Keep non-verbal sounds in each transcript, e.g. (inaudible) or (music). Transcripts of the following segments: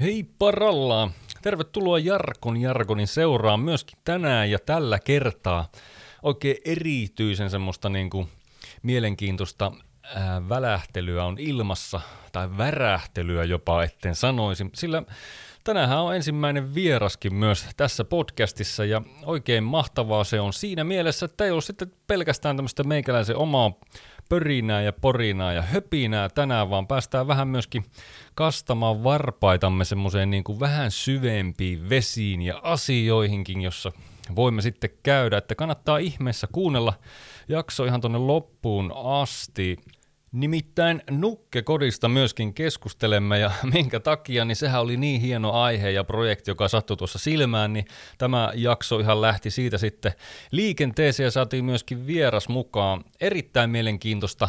Hei paralla! Tervetuloa Jarkon Jarkonin seuraan myöskin tänään ja tällä kertaa. Oikein erityisen semmoista niin kuin mielenkiintoista ää, välähtelyä on ilmassa, tai värähtelyä jopa etten sanoisin, sillä tänään on ensimmäinen vieraskin myös tässä podcastissa ja oikein mahtavaa se on siinä mielessä, että ei ole sitten pelkästään tämmöistä meikäläisen omaa pörinää ja porinaa ja höpinää tänään, vaan päästään vähän myöskin kastamaan varpaitamme semmoiseen niin kuin vähän syvempiin vesiin ja asioihinkin, jossa voimme sitten käydä, että kannattaa ihmeessä kuunnella jakso ihan tuonne loppuun asti. Nimittäin Nukkekodista myöskin keskustelemme ja (laughs) minkä takia, niin sehän oli niin hieno aihe ja projekti, joka sattui tuossa silmään, niin tämä jakso ihan lähti siitä sitten liikenteeseen ja saatiin myöskin vieras mukaan. Erittäin mielenkiintoista,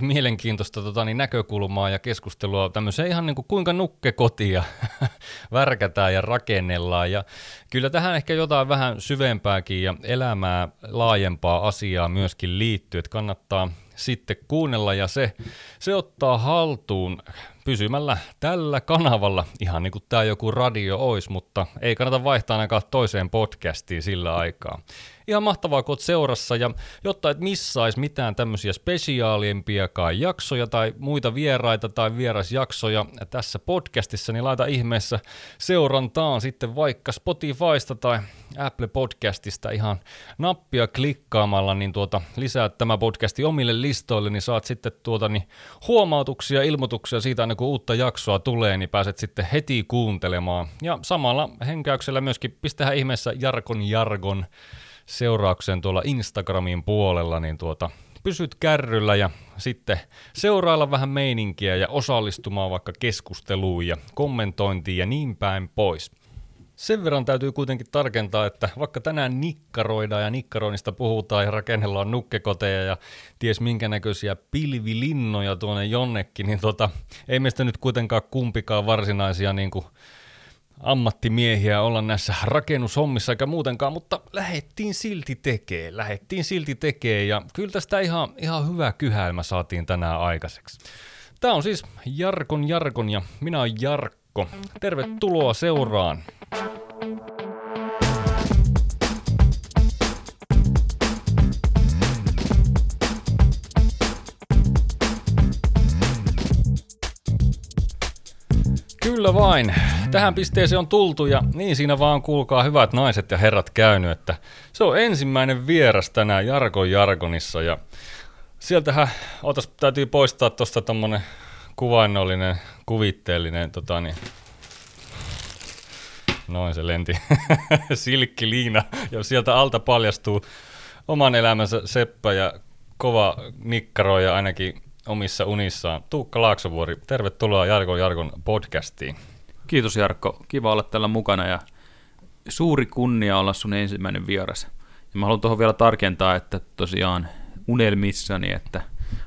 mielenkiintoista tota, niin näkökulmaa ja keskustelua tämmöiseen ihan niin kuin kuinka nukkekotia (laughs) värkätään ja rakennellaan ja kyllä tähän ehkä jotain vähän syvempääkin ja elämää laajempaa asiaa myöskin liittyy, että kannattaa sitten kuunnella ja se, se ottaa haltuun pysymällä tällä kanavalla, ihan niin kuin tämä joku radio olisi, mutta ei kannata vaihtaa ainakaan toiseen podcastiin sillä aikaa. Ihan mahtavaa, kun seurassa ja jotta et missais mitään tämmöisiä spesiaalimpiakaan jaksoja tai muita vieraita tai vierasjaksoja tässä podcastissa, niin laita ihmeessä seurantaan sitten vaikka Spotifysta tai Apple Podcastista ihan nappia klikkaamalla, niin tuota, lisää tämä podcasti omille listoille, niin saat sitten tuota, niin huomautuksia, ilmoituksia siitä aina kun uutta jaksoa tulee, niin pääset sitten heti kuuntelemaan. Ja samalla henkäyksellä myöskin pistähän ihmeessä Jarkon Jargon seurauksen tuolla Instagramin puolella, niin tuota, pysyt kärryllä ja sitten seurailla vähän meininkiä ja osallistumaan vaikka keskusteluun ja kommentointiin ja niin päin pois. Sen verran täytyy kuitenkin tarkentaa, että vaikka tänään nikkaroidaan ja nikkaroinnista puhutaan ja rakennellaan nukkekoteja ja ties minkä näköisiä pilvilinnoja tuonne jonnekin, niin tota, ei meistä nyt kuitenkaan kumpikaan varsinaisia niin kuin ammattimiehiä olla näissä rakennushommissa eikä muutenkaan, mutta lähettiin silti tekee, lähettiin silti tekee ja kyllä tästä ihan, ihan hyvä kyhälmä saatiin tänään aikaiseksi. Tämä on siis Jarkon Jarkon ja minä olen Jarkko. Tervetuloa seuraan. Kyllä vain. Tähän pisteeseen on tultu ja niin siinä vaan kuulkaa hyvät naiset ja herrat käynyt, että se on ensimmäinen vieras tänään Jarkon Jargonissa ja sieltähän, otas, täytyy poistaa tuosta tommonen kuvainnollinen, kuvitteellinen tota niin, Noin se lenti. (laughs) Silkkiliina. Ja sieltä alta paljastuu oman elämänsä seppä ja kova nikkaroja ainakin omissa unissaan. Tuukka Laaksovuori, tervetuloa Jarkon Jarkon podcastiin. Kiitos Jarkko, kiva olla täällä mukana ja suuri kunnia olla sun ensimmäinen vieras. Ja mä haluan tuohon vielä tarkentaa, että tosiaan unelmissani, että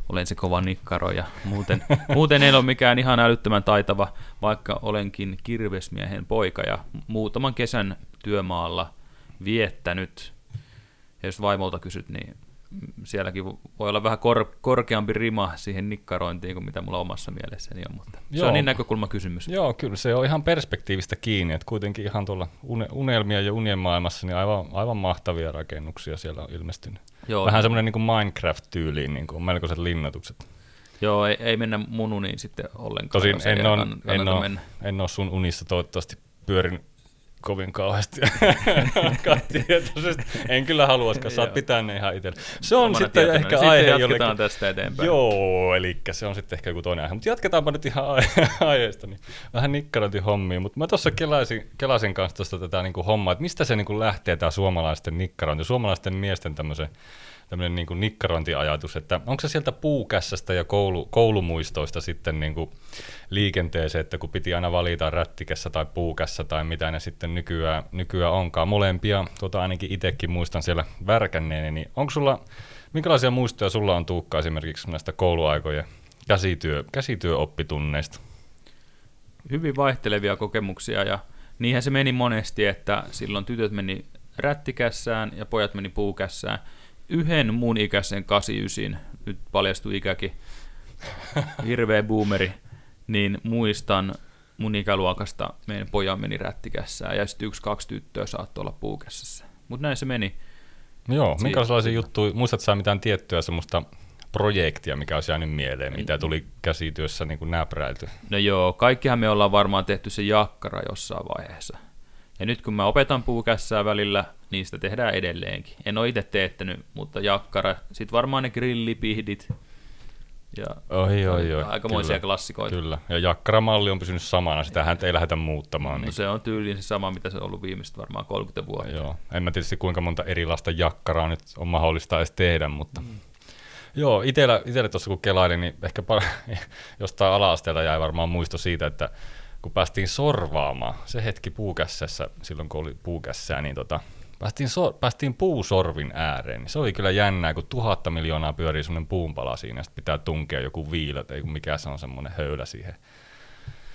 olen se kova nikkaro ja muuten, (laughs) muuten en ole mikään ihan älyttömän taitava, vaikka olenkin kirvesmiehen poika ja muutaman kesän työmaalla viettänyt. Ja jos vaimolta kysyt, niin sielläkin voi olla vähän kor- korkeampi rima siihen nikkarointiin kuin mitä mulla omassa mielessäni on, mutta Joo. se on niin näkökulma kysymys. Joo, kyllä se on ihan perspektiivistä kiinni, että kuitenkin ihan tuolla unelmia ja unien maailmassa niin aivan, aivan mahtavia rakennuksia siellä on ilmestynyt. Joo, vähän semmoinen niin kuin Minecraft-tyyliin, niin kuin melkoiset linnoitukset. Joo, ei, ei mennä mun uniin sitten ollenkaan. Tosin en, on, en, ole, en ole sun unissa toivottavasti pyörinyt kovin kauheasti (laughs) tietoisesti. En kyllä haluaisikaan, saat pitää ne ihan itselle. Se on sitten tietynä. ehkä sitten aihe jatketaan jollekin... tästä eteenpäin. Joo, eli se on sitten ehkä joku toinen aihe. Mutta jatketaanpa nyt ihan (laughs) aiheesta. Niin vähän nikkarointihommia, mutta mä tuossa kelasin, kelasin kanssa tuosta tätä niin kuin hommaa, että mistä se niin kuin lähtee tämä suomalaisten nikkarointi, suomalaisten miesten tämmöisen tämmöinen niin nikkarointiajatus, että onko se sieltä puukässästä ja koulu, koulumuistoista sitten niin kuin liikenteeseen, että kun piti aina valita rättikässä tai puukässä tai mitä ne sitten nykyään, nykyään onkaan. Molempia, tuota ainakin itsekin muistan siellä värkänneeni, niin onko sulla, minkälaisia muistoja sulla on Tuukka esimerkiksi näistä kouluaikojen käsityö, käsityöoppitunneista? Hyvin vaihtelevia kokemuksia ja niinhän se meni monesti, että silloin tytöt meni rättikässään ja pojat meni puukässään – yhden mun ikäisen 89, nyt paljastui ikäkin, (laughs) hirveä boomeri, niin muistan, mun ikäluokasta meidän pojan meni rättikässään ja sitten yksi, kaksi tyttöä saattoi olla puukässässä. Mutta näin se meni. Joo, minkälaisia juttuja, muistatko sä mitään tiettyä semmoista projektia, mikä olisi jäänyt mieleen, mitä tuli käsityössä niin kuin näpräilty? No joo, kaikkihan me ollaan varmaan tehty se jakkara jossain vaiheessa. Ja nyt kun mä opetan puukässää välillä, niistä tehdään edelleenkin. En ole itse teettänyt, mutta jakkara. Sitten varmaan ne grillipihdit. Ja Oi, oi, oi. aikamoisia kyllä, klassikoita. Kyllä, ja jakkaramalli on pysynyt samana, sitähän ei lähdetä muuttamaan. No Niin. se on tyyliin se sama, mitä se on ollut viimeiset varmaan 30 vuotta. Joo, en mä tietysti kuinka monta erilaista jakkaraa nyt on mahdollista edes tehdä, mutta... Mm. Joo, itellä, itellä tuossa kun kelailin, niin ehkä par- (laughs) jostain ala jäi varmaan muisto siitä, että kun päästiin sorvaamaan, se hetki puukässässä, silloin kun oli puukässää, niin tota, päästiin, so, päästiin puusorvin ääreen. Niin se oli kyllä jännää, kun tuhatta miljoonaa pyörii semmoinen puunpala siinä, ja pitää tunkea joku viilä, tai mikä se on semmoinen höylä siihen.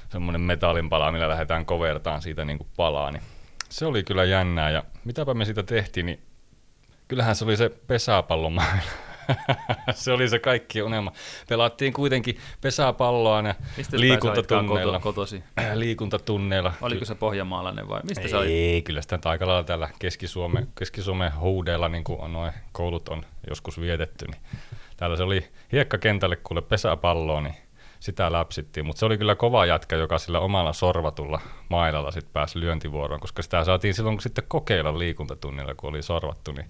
Semmoinen metallinpala, millä lähdetään kovertaan siitä niin kuin palaa, niin se oli kyllä jännää, ja mitäpä me siitä tehtiin, niin kyllähän se oli se pesäpallomailla. (laughs) se oli se kaikki unelma. Pelattiin kuitenkin pesäpalloa ja liikuntatunneilla. koto, kotosi? (clears throat) liikuntatunneilla. Oliko se pohjanmaalainen vai mistä ei, sä olit? kyllä sitä aika lailla täällä Keski-Suomen, Keski-Suomen huudeilla, niin kuin noin koulut on joskus vietetty, niin täällä se oli hiekkakentälle kuule pesäpalloa, niin sitä läpsittiin, mutta se oli kyllä kova jätkä, joka sillä omalla sorvatulla mailalla sitten pääsi lyöntivuoroon, koska sitä saatiin silloin kun sitten kokeilla liikuntatunnilla, kun oli sorvattu, niin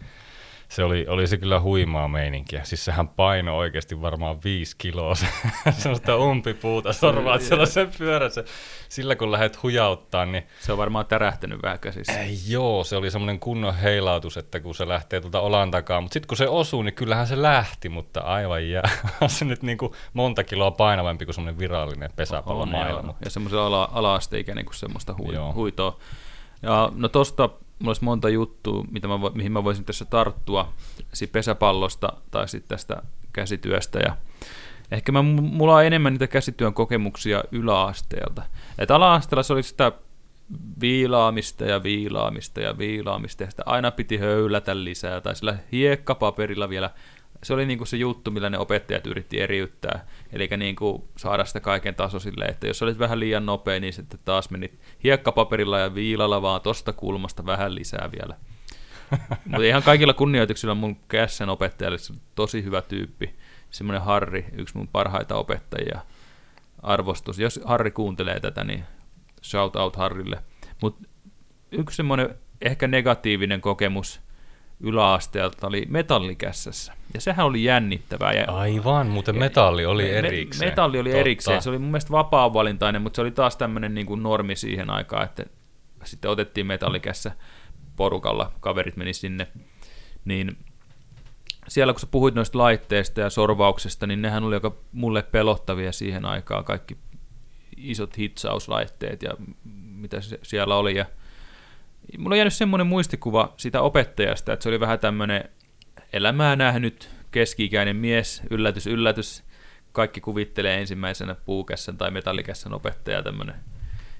se oli, oli se kyllä huimaa meininkiä. Siis sehän paino oikeasti varmaan viisi kiloa, (laughs) se, sellaista umpipuuta sorvaat sellaisen pyörässä. Sillä kun lähdet hujauttaa, niin Se on varmaan tärähtänyt vähän käsissä. ei, joo, se oli semmoinen kunnon heilautus, että kun se lähtee tuolta olan takaa, mutta sitten kun se osuu, niin kyllähän se lähti, mutta aivan jää. (laughs) On se nyt niin kuin monta kiloa painavampi kuin semmoinen virallinen pesäpallomaila. Ja semmoisen ala, ala-asteikäinen kuin semmoista hui, huitoa. Ja, no tosta mulla olisi monta juttua, mitä mä, mihin mä voisin tässä tarttua, siitä pesäpallosta tai sitten tästä käsityöstä. Ja ehkä mä, mulla on enemmän niitä käsityön kokemuksia yläasteelta. Et ala-asteella se oli sitä viilaamista ja viilaamista ja viilaamista, ja sitä aina piti höylätä lisää, tai sillä hiekkapaperilla vielä se oli niinku se juttu, millä ne opettajat yritti eriyttää, eli niinku saada sitä kaiken taso silleen, että jos olit vähän liian nopea, niin sitten taas menit hiekkapaperilla ja viilalla vaan tosta kulmasta vähän lisää vielä. (laughs) Mutta ihan kaikilla kunnioituksilla mun kässän opettajalle se tosi hyvä tyyppi, semmoinen Harri, yksi mun parhaita opettajia, arvostus. Jos Harri kuuntelee tätä, niin shout out Harrille. Mutta yksi semmoinen ehkä negatiivinen kokemus yläasteelta oli metallikässässä. Ja sehän oli jännittävää. Ja Aivan, muuten metalli oli me- erikseen. Metalli oli Totta. erikseen. Se oli mun mielestä vapaa-valintainen, mutta se oli taas tämmöinen niin kuin normi siihen aikaan, että sitten otettiin metallikässä porukalla, kaverit meni sinne. Niin siellä kun sä puhuit noista laitteista ja sorvauksesta, niin nehän oli aika mulle pelottavia siihen aikaan, kaikki isot hitsauslaitteet ja mitä se siellä oli. Ja mulla on jäänyt semmoinen muistikuva sitä opettajasta, että se oli vähän tämmöinen elämää nähnyt keski-ikäinen mies, yllätys, yllätys. Kaikki kuvittelee ensimmäisenä puukässän tai metallikässän opettaja tämmöinen.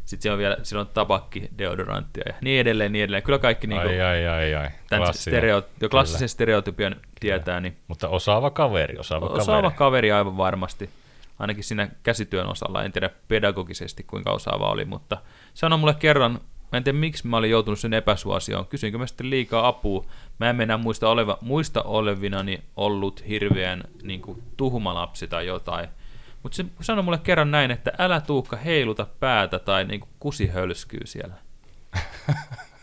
Sitten siellä on vielä siellä on tabakki, deodoranttia ja niin edelleen, niin edelleen. Kyllä kaikki niin Ai, ai, ai, ai. tämän stereo, jo klassisen stereotypian tietää, niin Mutta osaava kaveri, osaava, osaava kaveri. kaveri aivan varmasti. Ainakin siinä käsityön osalla, en tiedä pedagogisesti kuinka osaava oli, mutta sano mulle kerran, mä en tiedä miksi mä olin joutunut sen epäsuosioon, kysynkö mä sitten liikaa apua, mä en enää muista, oleva, muista olevinani ollut hirveän niin kuin, tuhmalapsi tai jotain, mutta se sanoi mulle kerran näin, että älä Tuukka heiluta päätä tai niin kuin, kusi hölskyy siellä. (laughs)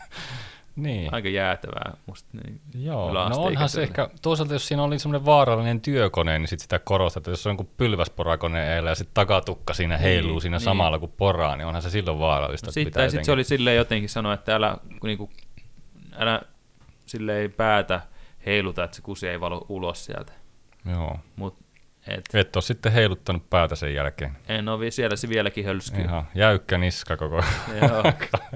Niin. Aika jäätävää musta. Niin, Joo, no onhan se ehkä, toisaalta jos siinä oli semmoinen vaarallinen työkone, niin sit sitä korostaa, että jos on joku pylväsporakone eilen ja sitten takatukka siinä heiluu Niin, siinä niin. samalla kuin poraa, niin onhan se silloin vaarallista. No sitten, sitten se oli silleen jotenkin sanoa, että älä, niinku, älä silleen päätä heiluta, että se kusi ei valo ulos sieltä. Joo. Mut et, Et ole sitten heiluttanut päätä sen jälkeen. en ole siellä se vieläkin hölskyy. Ihan jäykkä niska koko Joo,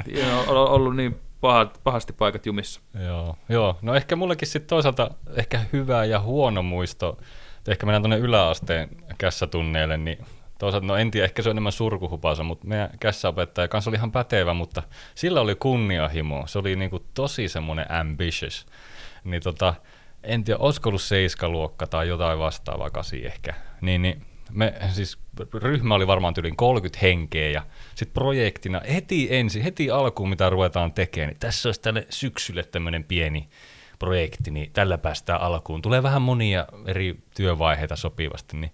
(laughs) Joo, on ollut niin paha, pahasti paikat jumissa. Joo, joo. No ehkä mullekin sitten toisaalta ehkä hyvä ja huono muisto, että ehkä mennään tuonne yläasteen kässätunneille, niin toisaalta, no en tiedä, ehkä se on enemmän surkuhupansa, mutta meidän kässäopettaja kanssa oli ihan pätevä, mutta sillä oli kunnianhimo, se oli niinku tosi semmoinen ambitious. Niin tota, en tiedä, olisiko ollut seiskaluokka tai jotain vastaavaa kasi ehkä. Niin, niin me, siis ryhmä oli varmaan yli 30 henkeä ja sitten projektina heti ensin, heti alkuun mitä ruvetaan tekemään, niin tässä olisi tälle syksylle tämmöinen pieni projekti, niin tällä päästään alkuun. Tulee vähän monia eri työvaiheita sopivasti, niin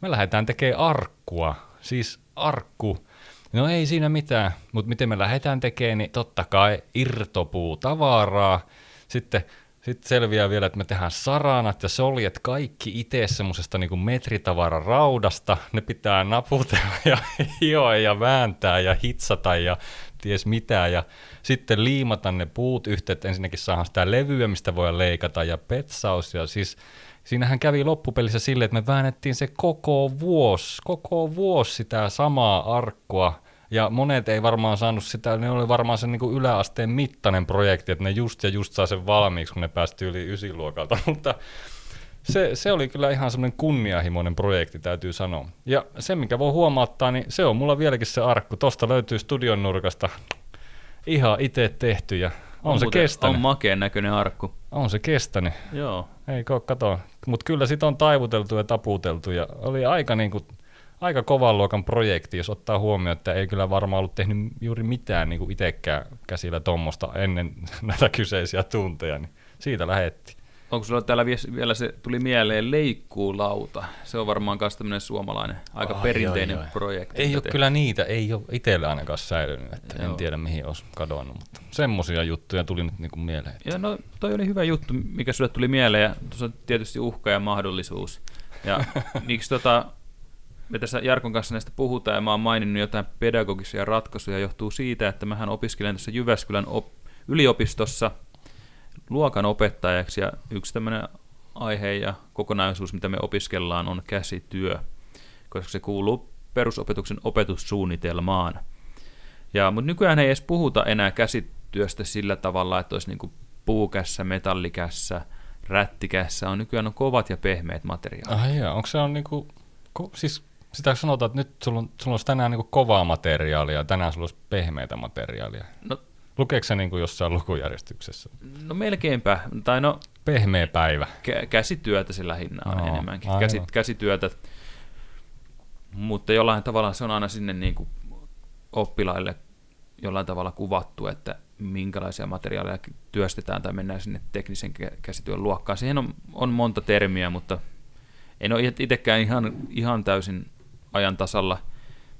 me lähdetään tekemään arkkua, siis arkku. No ei siinä mitään, mutta miten me lähdetään tekemään, niin totta kai irtopuu tavaraa, sitten sitten selviää vielä, että me tehdään saranat ja soljet kaikki itse semmoisesta niin metritavaran raudasta. Ne pitää naputella (laughs) ja hioa ja vääntää ja hitsata ja ties mitä. Ja sitten liimata ne puut yhteen, että ensinnäkin saadaan sitä levyä, mistä voi leikata ja petsaus. Ja siis siinähän kävi loppupelissä silleen, että me väännettiin se koko vuosi, koko vuosi sitä samaa arkkua ja monet ei varmaan saanut sitä, ne oli varmaan se niin yläasteen mittainen projekti, että ne just ja just saa sen valmiiksi, kun ne päästi yli ysiluokalta, (laughs) mutta se, se oli kyllä ihan semmoinen kunnianhimoinen projekti, täytyy sanoa. Ja se, mikä voi huomauttaa, niin se on mulla vieläkin se arkku. Tosta löytyy studion nurkasta ihan itse tehty ja on, on se muuten, kestänyt. On makeen näköinen arkku. On se kestänyt. Joo. Ei kato. Mutta kyllä sitä on taivuteltu ja taputeltu ja oli aika niin kuin aika kovan luokan projekti, jos ottaa huomioon, että ei kyllä varmaan ollut tehnyt juuri mitään niin itsekään käsillä tuommoista ennen (laughs) näitä kyseisiä tunteja, niin siitä lähetti. Onko sulla täällä vielä se tuli mieleen leikkuulauta? Se on varmaan myös tämmöinen suomalainen, aika oh, perinteinen joo, joo. projekti. Ei ole te... kyllä niitä, ei ole itsellä ainakaan säilynyt, että joo. en tiedä mihin olisi kadonnut, mutta semmoisia juttuja tuli nyt niinku mieleen. Ja no toi oli hyvä juttu, mikä sulle tuli mieleen ja tuossa on tietysti uhka ja mahdollisuus. Ja (laughs) miksi tota, me tässä Jarkon kanssa näistä puhutaan ja mä oon maininnut jotain pedagogisia ratkaisuja, johtuu siitä, että mähän opiskelen tässä Jyväskylän op- yliopistossa luokan opettajaksi ja yksi tämmöinen aihe ja kokonaisuus, mitä me opiskellaan, on käsityö, koska se kuuluu perusopetuksen opetussuunnitelmaan. Ja, mutta nykyään ei edes puhuta enää käsityöstä sillä tavalla, että olisi niin puukässä, metallikässä, rättikässä, on nykyään on kovat ja pehmeät materiaalit. Ah, onko se on niinku, ko, siis sitä sanotaan, että nyt sulla on, sulla olisi tänään niin kovaa materiaalia ja tänään sulla olisi pehmeitä materiaalia. No, Lukeeko se niin kuin jossain lukujärjestyksessä? No melkeinpä. Tai no, Pehmeä päivä. Kä- käsityötä se lähinnä on no, enemmänkin. Käsi, käsityötä. Mutta jollain tavalla se on aina sinne niin kuin oppilaille jollain tavalla kuvattu, että minkälaisia materiaaleja työstetään tai mennään sinne teknisen käsityön luokkaan. Siihen on, on monta termiä, mutta en ole itsekään ihan, ihan täysin ajan tasalla.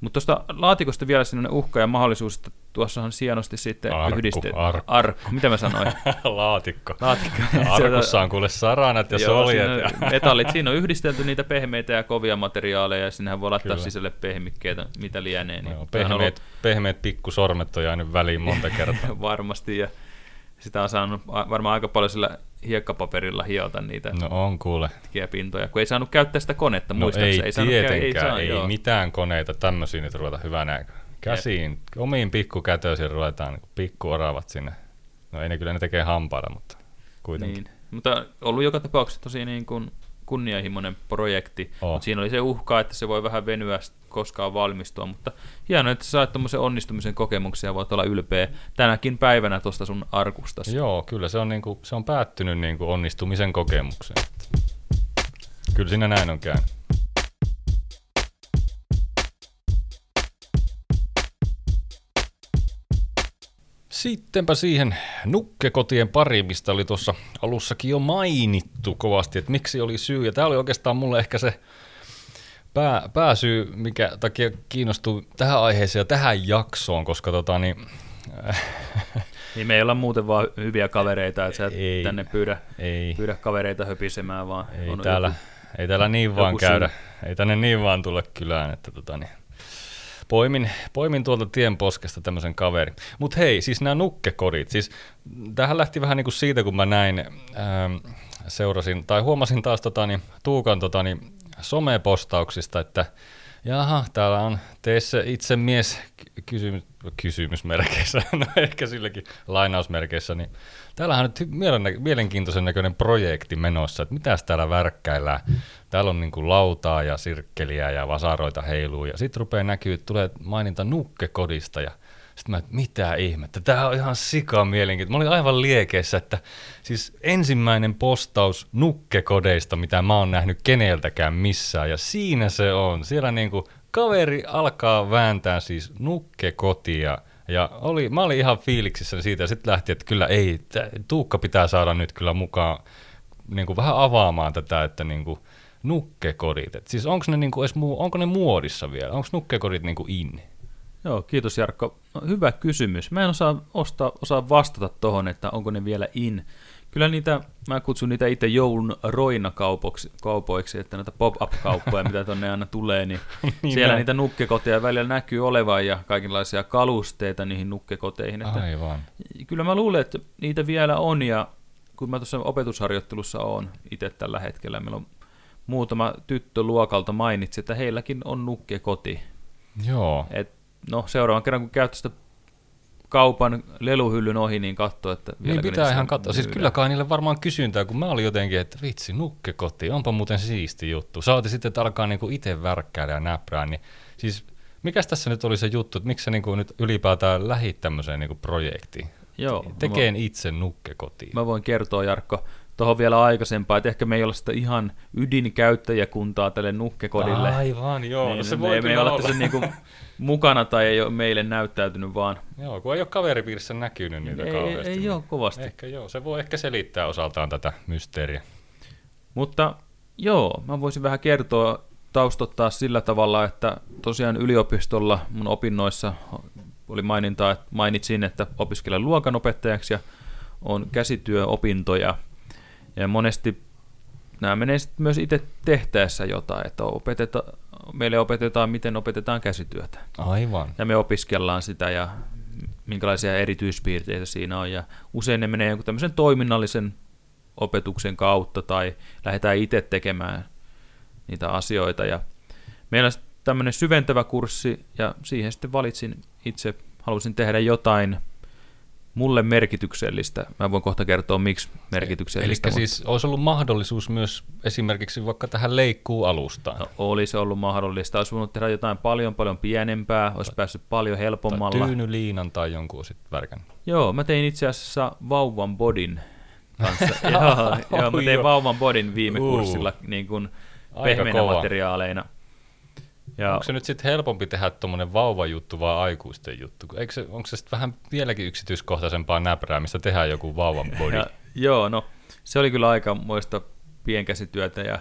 Mutta tuosta laatikosta vielä sellainen uhka ja mahdollisuus, että tuossahan sienosti sitten arkku, yhdistetty. Arkku. arkku. Mitä mä sanoin? (laughs) Laatikko. Laatikko. (laughs) Arkussa on kuule saranat ja joo, soljet. Siinä ja... metallit. Siinä on yhdistelty niitä pehmeitä ja kovia materiaaleja ja sinnehän voi laittaa Kyllä. sisälle pehmikkeitä, mitä lienee. Niin no, pehmeät, ollut... pehmeät pikkusormet on jäänyt väliin monta (laughs) kertaa. Varmasti ja sitä on saanut varmaan aika paljon sillä hiekkapaperilla hiota niitä no on kuule. pintoja, kun ei saanut käyttää sitä konetta, no ei, ei tietenkään, ei, saa, ei joo. mitään koneita tämmöisiä nyt ruveta hyvänä käsiin, Jep. omiin pikkukätöisiin ruvetaan niin pikkuoravat sinne. No ei ne kyllä ne tekee hampailla, mutta kuitenkin. Niin. Mutta ollut joka tapauksessa tosi niin kuin kunnianhimoinen projekti, oh. mutta siinä oli se uhka, että se voi vähän venyä koskaan valmistua, mutta hienoa, että saat tuommoisen onnistumisen kokemuksia ja voit olla ylpeä tänäkin päivänä tuosta sun arkustasi. Joo, kyllä se on, niinku, se on päättynyt niinku onnistumisen kokemukseen. Kyllä siinä näin on käynyt. Sittenpä siihen nukkekotien pari, mistä oli tuossa alussakin jo mainittu kovasti, että miksi oli syy. Ja tämä oli oikeastaan mulle ehkä se pää, pääsyy, mikä takia kiinnostui tähän aiheeseen ja tähän jaksoon, koska tota niin... (laughs) niin me ei olla muuten vaan hyviä kavereita, että sä ei, tänne pyydä, ei. pyydä kavereita höpisemään, vaan ei on täällä, joku, ei täällä niin vaan käydä, syy. ei tänne niin vaan tulla kylään, että tota niin, poimin, poimin tuolta tien poskesta tämmöisen kaveri. Mutta hei, siis nämä nukkekodit, siis tähän lähti vähän niin kuin siitä, kun mä näin, ähm, seurasin, tai huomasin taas tota, niin, Tuukan tota, niin, somepostauksista, että jaha, täällä on teissä itse mies kysymys, kysymysmerkeissä, (laughs) no ehkä silläkin lainausmerkeissä, niin täällähän on nyt mielenkiintoisen näköinen projekti menossa, että mitäs täällä värkkäillään. Täällä on niinku lautaa ja sirkkeliä ja vasaroita heiluu ja sitten rupeaa näkyy, että tulee maininta nukkekodista ja Sitten mä, että mitä ihmettä, tämä on ihan sika mielenkiintoista. Mä olin aivan liekeissä, että siis ensimmäinen postaus nukkekodeista, mitä mä oon nähnyt keneltäkään missään, ja siinä se on. Siellä niinku kaveri alkaa vääntää siis nukkekotia, ja oli, mä olin ihan fiiliksissä siitä, ja sitten lähti, että kyllä ei, Tuukka pitää saada nyt kyllä mukaan niin kuin vähän avaamaan tätä, että niin kuin nukkekodit. Et siis onko ne, niin edes onko ne muodissa vielä? Onko nukkekodit niin kuin in? Joo, kiitos Jarkko. No, hyvä kysymys. Mä en osaa, osta, osaa vastata tuohon, että onko ne vielä in. Kyllä niitä, mä kutsun niitä itse joulun roinakaupoiksi, että näitä pop-up-kauppoja, mitä tonne aina tulee, niin, (laughs) niin siellä näin. niitä nukkekoteja välillä näkyy olevan ja kaikenlaisia kalusteita niihin nukkekoteihin. Että Aivan. Kyllä mä luulen, että niitä vielä on ja kun mä tuossa opetusharjoittelussa on itse tällä hetkellä, meillä on muutama tyttö luokalta mainitsi, että heilläkin on nukkekoti. Joo. Et, no seuraavan kerran kun käyt sitä kaupan leluhyllyn ohi, niin katso, että Niin pitää ihan katsoa. Siis kyllä kai niille varmaan kysyntää, kun mä olin jotenkin, että vitsi, nukkekoti, onpa muuten siisti juttu. Saati sitten, että alkaa niinku itse värkkäällä ja näprää, niin siis mikä tässä nyt oli se juttu, että miksi sä niinku nyt ylipäätään lähit tämmöiseen niinku projektiin? Joo. Tekeen itse nukkekotiin. Mä voin kertoa, Jarkko, tuohon vielä aikaisempaa, että ehkä me ei ole sitä ihan ydinkäyttäjäkuntaa tälle nukkekodille. Aivan, joo. Niin, no se me, voi me ei ole tässä niinku mukana tai ei ole meille näyttäytynyt vaan. Joo, kun ei ole kaveripiirissä näkynyt niitä ei, kauheasti. Ei, ei ole kovasti. Ehkä joo, se voi ehkä selittää osaltaan tätä mysteeriä. Mutta joo, mä voisin vähän kertoa, taustottaa sillä tavalla, että tosiaan yliopistolla mun opinnoissa oli maininta, että mainitsin, että opiskelen luokanopettajaksi ja on käsityöopintoja. Ja monesti nämä menee sitten myös itse tehtäessä jotain, että opeteta, meille opetetaan, miten opetetaan käsityötä. Aivan. Ja me opiskellaan sitä ja minkälaisia erityispiirteitä siinä on. Ja usein ne menee jonkun tämmöisen toiminnallisen opetuksen kautta tai lähdetään itse tekemään niitä asioita. Ja meillä on tämmöinen syventävä kurssi ja siihen sitten valitsin itse, halusin tehdä jotain mulle merkityksellistä. Mä voin kohta kertoa, miksi merkityksellistä. Eli siis olisi ollut mahdollisuus myös esimerkiksi vaikka tähän leikkuu alustaan. No, olisi ollut mahdollista. Olisi voinut tehdä jotain paljon paljon pienempää, olisi tai, päässyt paljon helpommalla. Tai tyynyliinan tai jonkun sitten värkän. Joo, mä tein itse asiassa vauvan bodin kanssa. (laughs) joo, joo, mä tein vauvan bodin viime uh, kurssilla niin kuin pehmeänä materiaaleina. Ja onko se nyt sitten helpompi tehdä tuommoinen vauvajuttu vai aikuisten juttu? Eikö se, onko se sitten vähän vieläkin yksityiskohtaisempaa näprää, mistä tehdään joku vauvan body? Ja, joo, no se oli kyllä aika muista pienkäsityötä ja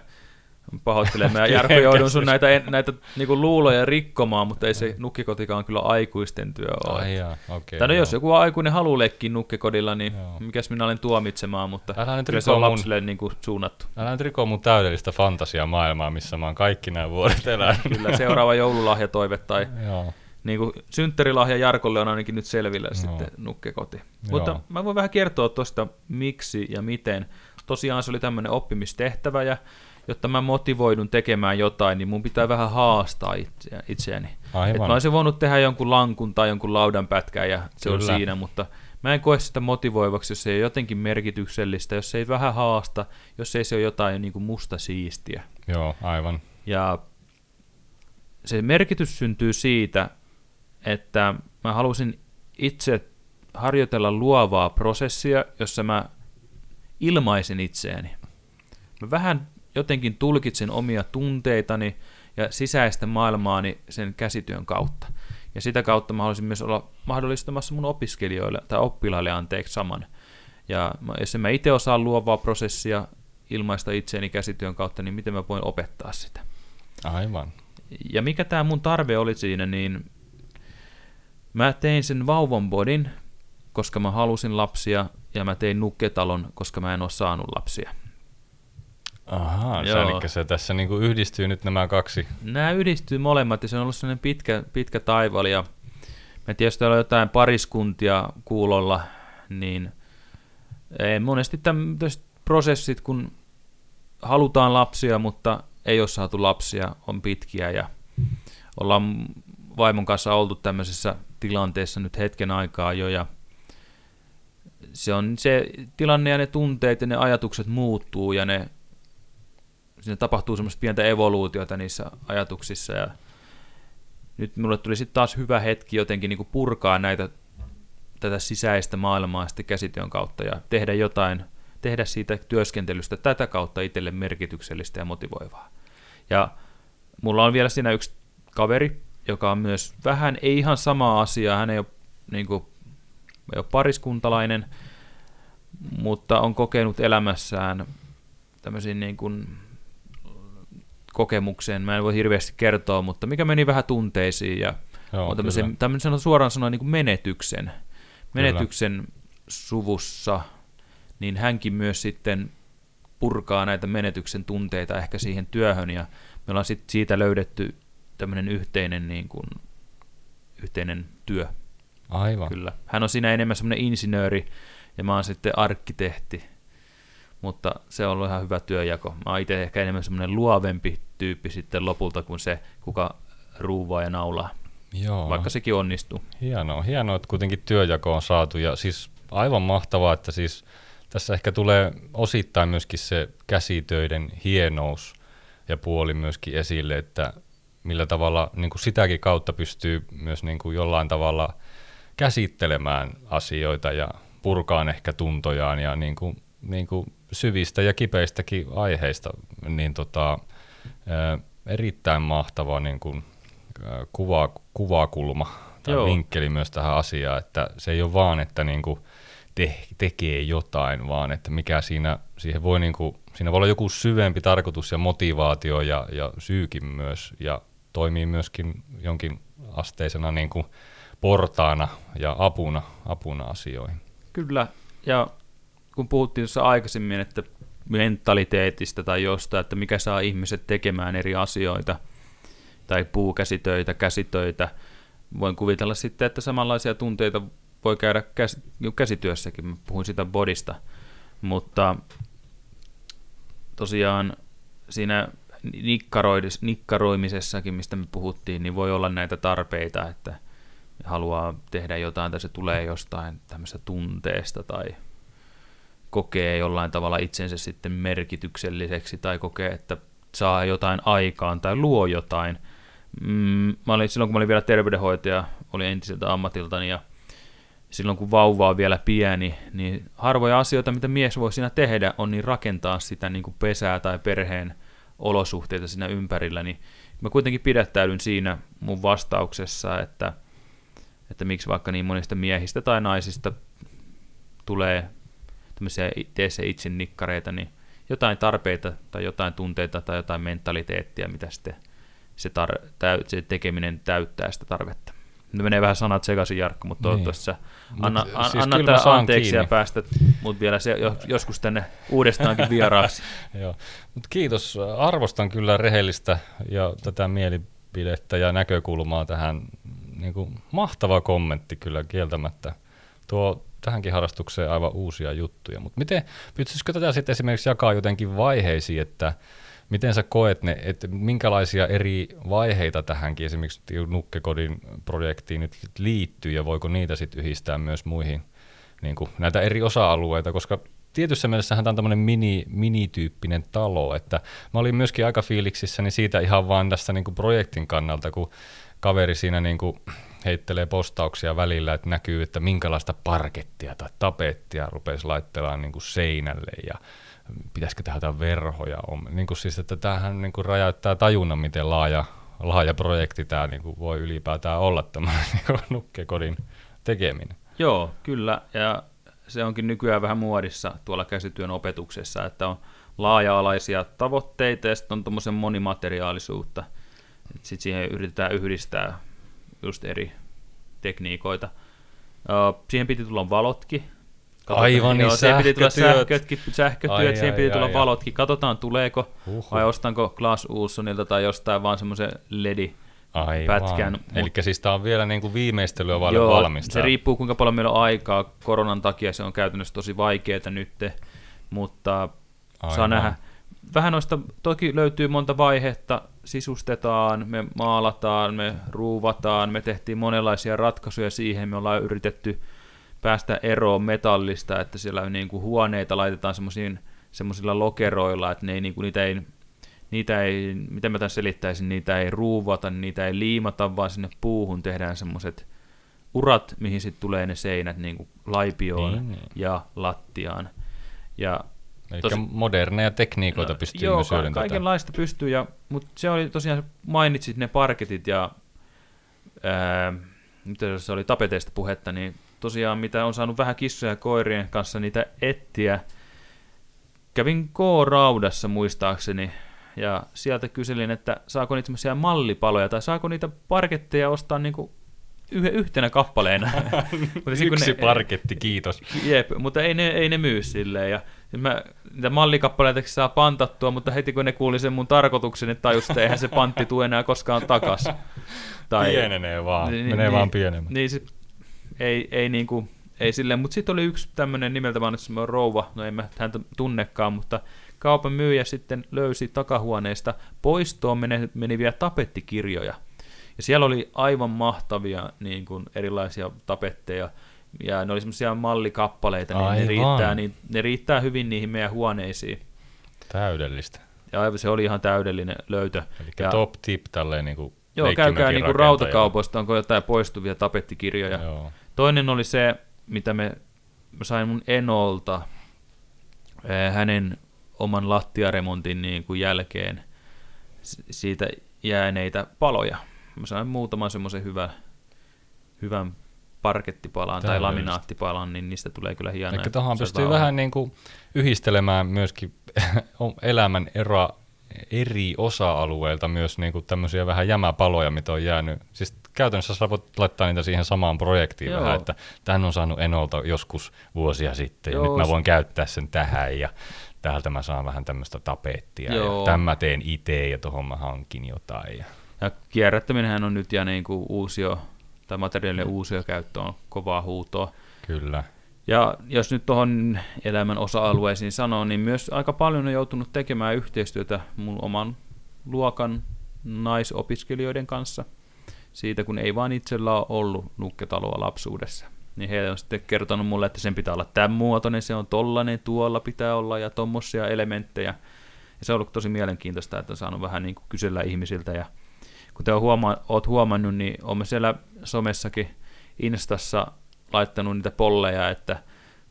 pahoittelen. Mä Jarkko joudun sun näitä, näitä niinku luuloja rikkomaan, mutta ei se nukkikotikaan kyllä aikuisten työ ole. Ai jaa, okay, tai no, jos joku aikuinen haluaa leikkiä nukkikodilla, niin joo. mikäs minä olen tuomitsemaan, mutta älä nyt kyllä se on lapsille mun, niinku suunnattu. Älä nyt riko mun täydellistä fantasiamaailmaa, missä mä oon kaikki nämä vuodet elänyt. kyllä, seuraava joululahjatoive tai joo. Niin kuin synttärilahja Jarkolle on ainakin nyt selvillä no. sitten nukkekoti. Joo. Mutta mä voin vähän kertoa tuosta miksi ja miten. Tosiaan se oli tämmöinen oppimistehtävä ja jotta mä motivoidun tekemään jotain, niin mun pitää vähän haastaa itse, itseäni. Et mä olisin voinut tehdä jonkun lankun tai jonkun laudan pätkän ja se Kyllä. on siinä, mutta mä en koe sitä motivoivaksi, jos se ei ole jotenkin merkityksellistä, jos se ei vähän haasta, jos ei se ole jotain niin kuin musta siistiä. Joo, aivan. Ja se merkitys syntyy siitä, että mä halusin itse harjoitella luovaa prosessia, jossa mä ilmaisin itseäni. Mä vähän jotenkin tulkitsen omia tunteitani ja sisäistä maailmaani sen käsityön kautta. Ja sitä kautta mä haluaisin myös olla mahdollistamassa mun opiskelijoille tai oppilaille anteeksi saman. Ja jos mä itse osaan luovaa prosessia ilmaista itseäni käsityön kautta, niin miten mä voin opettaa sitä? Aivan. Ja mikä tämä mun tarve oli siinä, niin mä tein sen vauvan bodin, koska mä halusin lapsia, ja mä tein nukketalon, koska mä en ole saanut lapsia. Ahaa, se, eli se tässä niin kuin yhdistyy nyt nämä kaksi. Nämä yhdistyy molemmat ja se on ollut sellainen pitkä, pitkä taival ja mä tiedän, jos täällä on jotain pariskuntia kuulolla, niin ei, monesti tämmöiset prosessit, kun halutaan lapsia, mutta ei ole saatu lapsia, on pitkiä ja ollaan vaimon kanssa oltu tämmöisessä tilanteessa nyt hetken aikaa jo ja se on se tilanne ja ne tunteet ja ne ajatukset muuttuu ja ne siinä tapahtuu semmoista pientä evoluutiota niissä ajatuksissa ja nyt mulle tuli sitten taas hyvä hetki jotenkin niin purkaa näitä, tätä sisäistä maailmaa sitten käsityön kautta ja tehdä jotain, tehdä siitä työskentelystä tätä kautta itselle merkityksellistä ja motivoivaa. Ja mulla on vielä siinä yksi kaveri, joka on myös vähän, ei ihan sama asia, hän ei ole, niin kuin, ei ole pariskuntalainen, mutta on kokenut elämässään tämmöisiin niin kuin kokemukseen, mä en voi hirveästi kertoa, mutta mikä meni vähän tunteisiin ja Joo, on tämmöisen, tämmöisen suoraan sanoen niin kuin menetyksen, menetyksen kyllä. suvussa, niin hänkin myös sitten purkaa näitä menetyksen tunteita ehkä siihen työhön ja me ollaan sit siitä löydetty tämmöinen yhteinen, niin kuin, yhteinen työ. Aivan. Kyllä. Hän on siinä enemmän semmoinen insinööri ja mä oon sitten arkkitehti mutta se on ollut ihan hyvä työjako. Mä oon itse ehkä enemmän semmoinen luovempi tyyppi sitten lopulta kuin se, kuka ruuvaa ja naulaa. Joo. Vaikka sekin onnistuu. Hienoa, hienoa, että kuitenkin työjako on saatu ja siis aivan mahtavaa, että siis tässä ehkä tulee osittain myöskin se käsitöiden hienous ja puoli myöskin esille, että millä tavalla niin kuin sitäkin kautta pystyy myös niin kuin jollain tavalla käsittelemään asioita ja purkaan ehkä tuntojaan ja niin kuin, niin kuin syvistä ja kipeistäkin aiheista, niin tota, erittäin mahtava niin kuin, kuva, kuvakulma tai Joo. vinkkeli myös tähän asiaan, että se ei ole vaan, että niin kuin te, tekee jotain, vaan että mikä siinä, siihen voi niin kuin, siinä voi olla joku syvempi tarkoitus ja motivaatio ja, ja syykin myös, ja toimii myöskin jonkin asteisena niin kuin portaana ja apuna, apuna asioihin. Kyllä, ja kun puhuttiin tuossa aikaisemmin, että mentaliteetista tai jostain, että mikä saa ihmiset tekemään eri asioita, tai puukäsitöitä, käsitöitä, voin kuvitella sitten, että samanlaisia tunteita voi käydä käsityössäkin, mä puhuin sitä bodista, mutta tosiaan siinä nikkaroimisessakin, mistä me puhuttiin, niin voi olla näitä tarpeita, että haluaa tehdä jotain tai se tulee jostain tämmöisestä tunteesta tai kokee jollain tavalla itsensä sitten merkitykselliseksi tai kokee, että saa jotain aikaan tai luo jotain. Mm, mä olin, silloin kun mä olin vielä terveydenhoitaja, oli entiseltä ammatiltani ja silloin kun vauva on vielä pieni, niin harvoja asioita, mitä mies voi siinä tehdä, on niin rakentaa sitä niin kuin pesää tai perheen olosuhteita siinä ympärillä, niin mä kuitenkin pidättäydyn siinä mun vastauksessa, että, että miksi vaikka niin monista miehistä tai naisista tulee tämmöisiä tee se itse nikkareita, niin jotain tarpeita tai jotain tunteita tai jotain mentaliteettia, mitä sitten se, tar- täy- se tekeminen täyttää sitä tarvetta. Nyt menee vähän sanat sekaisin, Jarkko, mutta niin. toivottavasti anna, Mut, siis anna tämä anteeksi kiinni. ja päästät mut vielä se, joskus tänne uudestaankin vieraaksi. (laughs) Joo. Mut kiitos, arvostan kyllä rehellistä ja tätä mielipidettä ja näkökulmaa tähän. Niin kuin, mahtava kommentti kyllä kieltämättä. Tuo tähänkin harrastukseen aivan uusia juttuja. Mutta miten, pystyisikö tätä sitten esimerkiksi jakaa jotenkin vaiheisiin, että miten sä koet ne, että minkälaisia eri vaiheita tähänkin esimerkiksi Nukkekodin projektiin nyt liittyy ja voiko niitä sitten yhdistää myös muihin niin kuin näitä eri osa-alueita, koska tietyssä mielessähän tämä on tämmöinen mini, minityyppinen talo, että mä olin myöskin aika fiiliksissä niin siitä ihan vaan tästä niin kuin projektin kannalta, kun kaveri siinä niin kuin heittelee postauksia välillä, että näkyy, että minkälaista parkettia tai tapettia rupesi laittelemaan niin kuin seinälle ja pitäisikö tehdä jotain verhoja. Niin kuin siis, että tämähän niin kuin rajoittaa tajunnan, miten laaja, laaja projekti tämä niin kuin voi ylipäätään olla tämä (laughs) niin nukkekodin tekeminen. Joo, kyllä. Ja se onkin nykyään vähän muodissa tuolla käsityön opetuksessa, että on laaja-alaisia tavoitteita ja sitten on tuommoisen monimateriaalisuutta. Sitten siihen yritetään yhdistää just eri tekniikoita. siihen piti tulla valotkin. Katsotaan, Aivan, niin joo, siihen piti tulla sähkötkin, sähkötyöt, ai, siihen piti ai, tulla ai, valotkin. Katsotaan tuleeko, Uhuh. vai ostanko Klaas Ulssonilta tai jostain vaan semmoisen ledi pätkän. Eli siis tämä on vielä niin kuin viimeistelyä vaille Joo, valmista. se riippuu kuinka paljon meillä on aikaa. Koronan takia se on käytännössä tosi vaikeaa nyt, mutta Aivan. saa nähdä vähän noista, toki löytyy monta vaihetta, sisustetaan, me maalataan, me ruuvataan, me tehtiin monenlaisia ratkaisuja siihen, me ollaan yritetty päästä eroon metallista, että siellä niin kuin huoneita laitetaan semmoisilla lokeroilla, että ne ei, niin kuin, niitä ei, niitä ei, miten mä tämän selittäisin, niitä ei ruuvata, niitä ei liimata, vaan sinne puuhun tehdään semmoiset urat, mihin sitten tulee ne seinät niin kuin laipioon Niin, niin. ja lattiaan. Ja Eli Tosi- moderneja tekniikoita pystyy joo, myös hyödyntämään. kaikenlaista pystyy, ja, mutta se oli tosiaan, mainitsit ne parketit ja ää, mitä se oli tapeteista puhetta, niin tosiaan mitä on saanut vähän kissoja ja koirien kanssa niitä ettiä, kävin K-raudassa muistaakseni, ja sieltä kyselin, että saako niitä semmoisia mallipaloja, tai saako niitä parketteja ostaa niinku yh- yhtenä kappaleena. (laughs) Mutta Yksi ne- parketti, kiitos. Jep, mutta ei ne, ei ne myy silleen. Ja mä niitä mallikappaleita saa pantattua, mutta heti kun ne kuuli sen mun tarkoituksen, että tajus, että eihän se pantti tule enää koskaan takas. Pienenee vaan, menee vaan pienemmäksi. Niin se, ei, ei niinku, ei silleen, mutta sitten oli yksi tämmöinen nimeltä mainitsi rouva, no en mä häntä tunnekaan, mutta kaupan myyjä sitten löysi takahuoneesta poistoon mene- meniviä tapettikirjoja. Ja siellä oli aivan mahtavia niin kuin erilaisia tapetteja, ja ne oli semmoisia mallikappaleita, niin ne riittää, niin ne riittää hyvin niihin meidän huoneisiin. Täydellistä. Ja aivan se oli ihan täydellinen löytö. Eli Ja- top tip tälleen niinku Joo, käykää niinku rakentajalle. rautakaupoista, onko jotain poistuvia tapettikirjoja. Joo. Toinen oli se, mitä me mä sain mun Enolta eh, hänen oman lattiaremontin niin kuin jälkeen siitä jääneitä paloja. Mä sain muutaman semmoisen hyvän, hyvän parkettipalan tai Täydellistä. laminaattipalan, niin niistä tulee kyllä hienoja. Eli Se pystyy vähän niin kuin yhdistelemään myöskin (laughs) elämän eroa eri osa-alueilta myös niin kuin tämmöisiä vähän jämäpaloja, mitä on jäänyt. Siis käytännössä sä voit laittaa niitä siihen samaan projektiin Joo. vähän, että tämän on saanut Enolta joskus vuosia sitten, ja Joo, nyt mä voin käyttää sen tähän, ja täältä mä saan vähän tämmöistä tapettia, Joo. ja tämän mä teen itse, ja tuohon mä hankin jotain. Ja... Ja kierrättäminenhän on nyt ja niin kuin uusio, tai materiaalien uusio käyttö on kovaa huutoa. Kyllä. Ja jos nyt tuohon elämän osa-alueisiin sanoo, niin myös aika paljon on joutunut tekemään yhteistyötä mun oman luokan naisopiskelijoiden kanssa. Siitä, kun ei vaan itsellä ole ollut nukketaloa lapsuudessa. Niin he on sitten kertonut mulle, että sen pitää olla tämän muotoinen, se on tollanen, tuolla pitää olla ja tommosia elementtejä. Ja se on ollut tosi mielenkiintoista, että on saanut vähän niin kuin kysellä ihmisiltä. Ja kuten huoma- oot huomannut, niin olemme siellä somessakin Instassa laittanut niitä polleja, että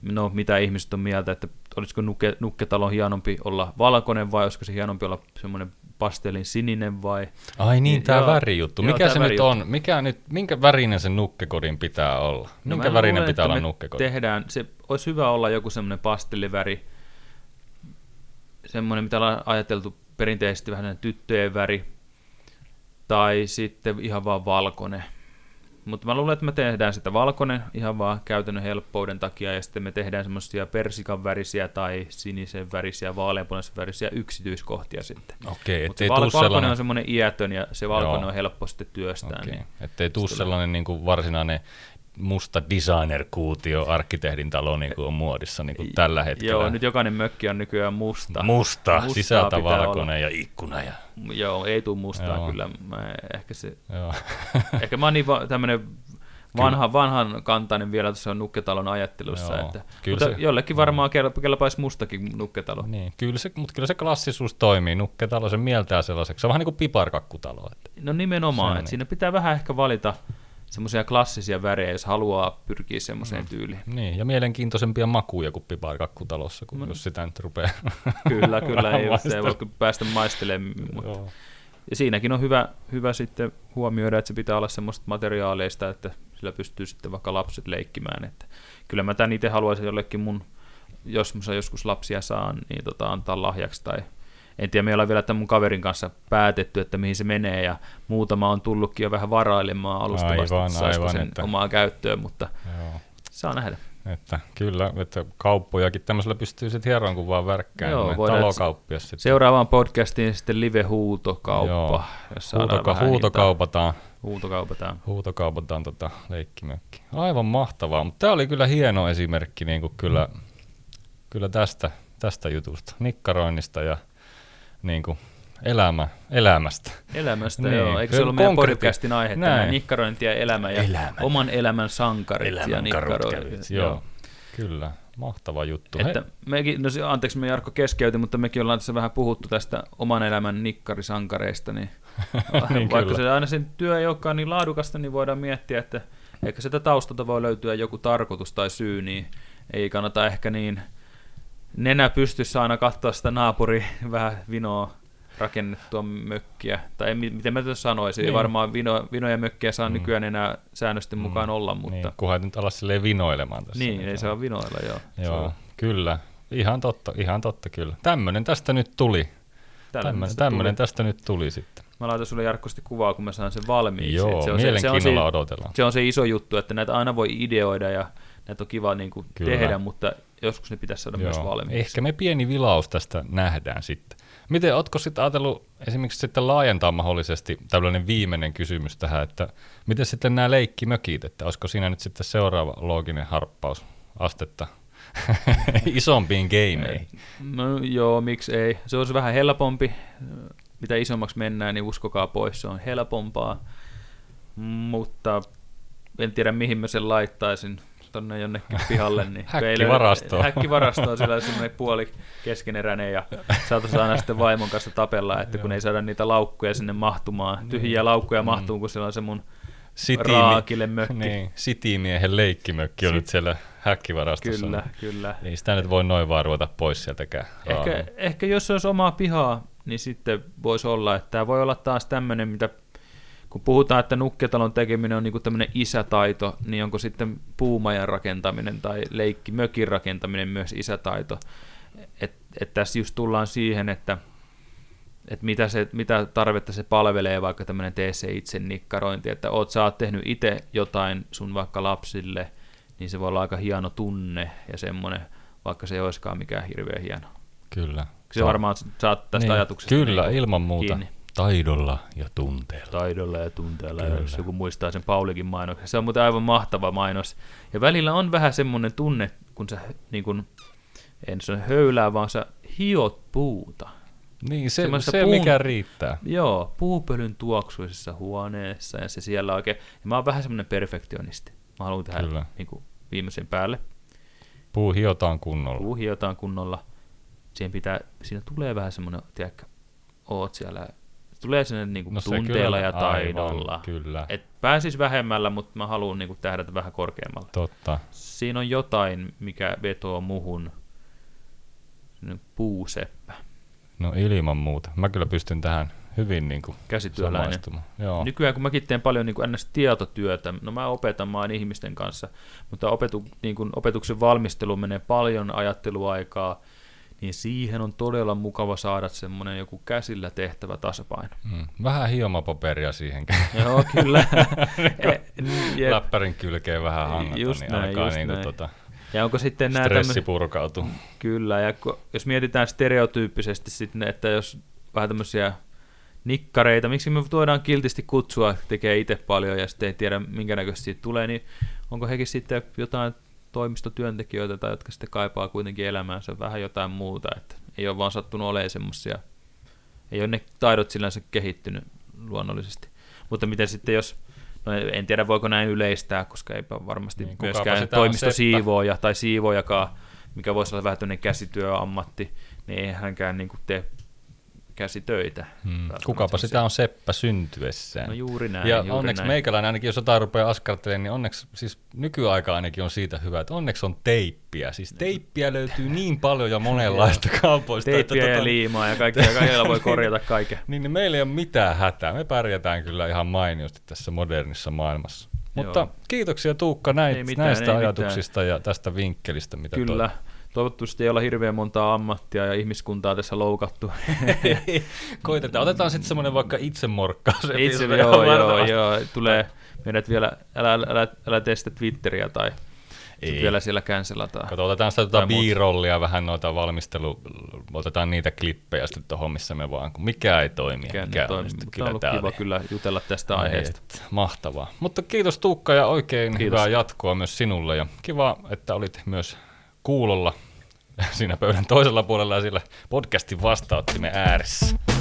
no mitä ihmiset on mieltä, että olisiko nukke, nukketalon hienompi olla valkoinen vai olisiko se hienompi olla semmoinen pastelin sininen vai... Ai niin, Niin, tämä joo. värijuttu. Joo, Mikä tää se nyt on? Mikä nyt, minkä värinen sen nukkekodin pitää olla? No Minkä värinen luulen, pitää olla me nukkekodi? Tehdään, se olisi hyvä olla joku semmoinen pastelliväri, semmoinen mitä ollaan ajateltu perinteisesti vähän tyttöjen väri, tai sitten ihan vaan valkoinen. Mutta mä luulen, että me tehdään sitä valkoinen ihan vaan käytännön helppouden takia, ja sitten me tehdään semmoisia persikan värisiä tai sinisen värisiä, vaaleanpunaisen värisiä yksityiskohtia sitten. Okei, ettei val- valkoinen sellainen... on semmoinen iätön, ja se valkoinen Joo. on helppo sitten työstää. Okei, Niin. ettei tuu sellainen niin kuin varsinainen musta designer-kuutio arkkitehdin talo niin kuin on muodissa niin kuin tällä hetkellä. Joo, nyt jokainen mökki on nykyään musta. Musta, Mustaa sisältä valkoinen ja ikkuna. Ja, Joo, ei tuu mustaa Joo. kyllä. Mä, ehkä, se, joo. (laughs) ehkä mä oon niin va- tämmönen vanha, vanhan kantainen vielä tuossa nukketalon ajattelussa, Joo, että, kyllä mutta se- jollekin varmaan kel- kelpaisi mustakin nukketalo. niin, kyllä se, mutta kyllä se klassisuus toimii. Nukketalo sen mieltää sellaiseksi. Se on vähän niin kuin piparkakkutalo. Että. No nimenomaan, Se että niin. siinä pitää vähän ehkä valita semmoisia klassisia värejä, jos haluaa pyrkiä semmoiseen Mm. tyyliin. Niin, ja mielenkiintoisempia makuja kuin piparkakkutalossa, kun No. jos sitä nyt rupeaa. (laughs) Kyllä, kyllä, ei, se voi (laughs) päästä maistelemaan. Mutta. Joo. Ja siinäkin on hyvä, hyvä sitten huomioida, että se pitää olla semmoista materiaaleista, että sillä pystyy sitten vaikka lapset leikkimään. Että kyllä mä tämän itse haluaisin jollekin mun, jos mä joskus lapsia saan, niin tota, antaa lahjaksi tai en tiedä, me ollaan vielä tämän mun kaverin kanssa päätetty, että mihin se menee, ja muutama on tullutkin jo vähän varailemaan alustavasti, Aivan, että saisiko aivan, sen että- omaa käyttöön, mutta Joo. saa nähdä. Että kyllä, että kauppojakin tämmöisellä pystyy sitten hieroon kuin vaan värkkään. Joo, voidaan- Talokauppias sitten. Seuraavaan podcastiin sitten live-huutokauppa, Joo. jos Huutoka- huutokaupataan. Huutokaupataan. huutokaupataan tota leikkimökki. Aivan mahtavaa, mutta tämä oli kyllä hieno esimerkki niin kuin kyllä, kyllä tästä, tästä jutusta, nikkaroinnista ja niin kuin elämä, elämästä. Elämästä, Niin, joo. Eikö se ollut meidän podcastin aihe, tämä nikkarointi ja elämä ja Elämä. oman elämän sankarit ja Elämän karut nikkaroinnit. kävit. Joo, kyllä. mahtava juttu. Että mekin, no anteeksi me Jarkko keskeytin, mutta mekin ollaan tässä vähän puhuttu tästä oman elämän nikkarisankareista, niin, (laughs) Niin, vaikka kyllä. se aina sen työ ei olekaan niin laadukasta, niin voidaan miettiä, että ehkä sitä taustalta voi löytyä joku tarkoitus tai syy, niin ei kannata ehkä niin nenä pystyssä aina katsoa sitä naapuri (laughs) vähän vinoa rakennettua mökkiä, tai ei, miten mä tätä sanoisin, niin. Niin. varmaan vino, vinoja mökkiä saa mm. Nykyään enää säännösten Mm. mukaan olla, mutta Niin, kunhan nyt ala silleen vinoilemaan tässä. niin, ei saa vinoilla, joo. Se Joo, on- kyllä. Ihan totta, ihan totta kyllä. Tämmönen tästä nyt tuli. Tämmönen, tästä tämmönen tuli. tästä nyt tuli sitten. Mä laitan sulle Jarkkosti kuvaa, kun mä saan sen valmiiksi. Joo, Et se, on se, se, on se, mielenkiinnolla odotellaan. se on se iso juttu, että näitä aina voi ideoida ja näitä on kiva niin kuin Kyllä. tehdä, mutta joskus ne pitäisi saada myös valmiiksi. Ehkä me pieni vilaus tästä nähdään sitten. Miten, ootko sitten ajatellut esimerkiksi sitten laajentaa mahdollisesti tällainen viimeinen kysymys tähän, että miten sitten nämä leikkimökit, että olisiko siinä nyt sitten seuraava looginen harppaus astetta (laughs) isompiin gameihin? No joo, miksi ei. Se olisi vähän helpompi. Mitä isommaksi mennään, niin uskokaa pois, se on helpompaa. Mutta en tiedä, mihin mä sen laittaisin tonne jonnekin pihalle. Niin Häkkivarastoon. Häkkivarastoon, sillä semmoinen puoli keskeneräinen ja saataisiin aina sitten vaimon kanssa tapella, että kun ei saada niitä laukkuja sinne mahtumaan. Tyhjiä laukkuja mahtuu, kun siellä on se mun City, raakille mökki. niin, City-miehen leikkimökki on Sit- nyt siellä häkkivarastossa. Kyllä, kyllä. Ei sitä nyt voi noin vaan ruveta pois sieltäkään. Ehkä, ehkä jos se olisi omaa pihaa, niin sitten voisi olla, että tämä voi olla taas tämmöinen, mitä kun puhutaan, että nukketalon tekeminen on niinku tämmöinen isätaito, niin onko sitten puumajan rakentaminen tai leikki mökin rakentaminen myös isätaito. Että et tässä just tullaan siihen, että et mitä, se, mitä tarvetta se palvelee, vaikka tämmöinen tee se itse nikkarointi, että oot, sä oot tehnyt itse jotain sun vaikka lapsille, niin se voi olla aika hieno tunne ja semmoinen, vaikka se ei olisikaan mikään hirveän hieno. Kyllä. Se varmaan saat tästä niin, ajatuksesta Kyllä, niinku ilman muuta. kiinni. Taidolla ja tunteella. Taidolla ja tunteella, Kyllä. jos joku muistaa sen Paulikin mainoksen. Se on muuten aivan mahtava mainos. Ja välillä on vähän semmoinen tunne, kun sä niin kun, en se höylää, vaan sä hiot puuta. Niin, se, se puun- mikä riittää. Joo, puupölyn tuoksuisessa huoneessa ja se siellä oikein. Ja mä oon vähän semmoinen perfektionisti. Mä haluan tehdä Kyllä. niin kuin viimeisen päälle. Puu hiotaan kunnolla. Puu hiotaan kunnolla. Siihen pitää, siinä tulee vähän semmoinen, tiedätkö, oot siellä. Tulee sinne niin kuin No se tunteella kyllä, ja taidolla. Aivan, kyllä, Et pääsis vähemmällä, mutta mä haluan niinku tähdätä vähän korkeammalle. totta. Siinä on jotain, mikä vetoo muhun. Puuseppä. No ilman muuta. Mä kyllä pystyn tähän hyvin niin kuin Käsityöläinen. Joo. Nykyään kun mäkin teen paljon niin ns. tietotyötä, no mä opetan, oon ihmisten kanssa, mutta opetu, niin kuin opetuksen valmistelu menee paljon ajatteluaikaa, niin siihen on todella mukava saada semmoinen joku käsillä tehtävä tasapaino. Mm. Vähän hiomapaperia siihen. Joo, kyllä. (laughs) (laughs) E, jep. Läppärin kylkeen vähän hangata, Just niin näin, alkaa just niin kuin tota, Ja onko sitten nämä stressi tämmöiset... purkautuu. Kyllä, ja ku- jos mietitään stereotyyppisesti sitten, että jos vähän tämmöisiä nikkareita, miksi me voidaan kiltisti kutsua, tekee itse paljon ja sitten ei tiedä minkä näköistä siitä tulee, niin onko hekin sitten jotain toimistotyöntekijöitä tai jotka sitten kaipaa kuitenkin elämäänsä vähän jotain muuta, että ei ole vaan sattunut olemaan semmoisia, ei ole ne taidot sillänsä kehittynyt luonnollisesti. Mutta miten sitten jos, no en tiedä voiko näin yleistää, koska eipä varmasti Niin, myöskään toimistosiivooja tai siivojakaan, mikä voisi olla vähän tämmöinen käsityöammatti, niin ei hänkään niin tee käsitöitä. Hmm. Kukapa sitä on Seppä syntyessään. No juuri näin. ja juuri onneksi näin. meikäläinen ainakin, jos jotain rupeaa askartelemaan, niin onneksi, siis nykyaika ainakin on siitä hyvä, että onneksi on teippiä. Siis teippiä löytyy niin paljon ja monenlaista (laughs) kaupoista. Teippiä että ja liimaa ja kaikkea, kaikilla voi korjata kaiken. (laughs) Niin, niin meillä ei ole mitään hätää. Me pärjätään kyllä ihan mainiosti tässä modernissa maailmassa. Mutta Joo. kiitoksia Tuukka näit, Ei mitään, näistä ei ajatuksista ja tästä vinkkelistä, mitä Kyllä. Toivottavasti ei olla hirveän montaa ammattia ja ihmiskuntaa tässä loukattu. (laughs) Koitetaan. Otetaan sitten semmoinen vaikka itsemorkkaus. Itse, joo, joo, joo, tulee meidät vielä, älä, älä, älä, älä tee sitä Twitteriä tai Ei. vielä siellä cancelataan. Kato, otetaan sitä tuota muut. B-rollia, vähän noita valmistelu, otetaan niitä klippejä sitten tuohon, missä me vaan, kun mikä ei toimi. Mikä mikä toimii, sitten mutta on ollut tää kiva oli. kyllä jutella tästä Ai aiheesta. et, Mahtavaa. Mutta kiitos Tuukka ja oikein Kiitos. hyvää jatkoa myös sinulle ja kiva, että olit myös kuulolla (laughs) siinä pöydän toisella puolella ja sillä podcastin vastaanottimen ääressä.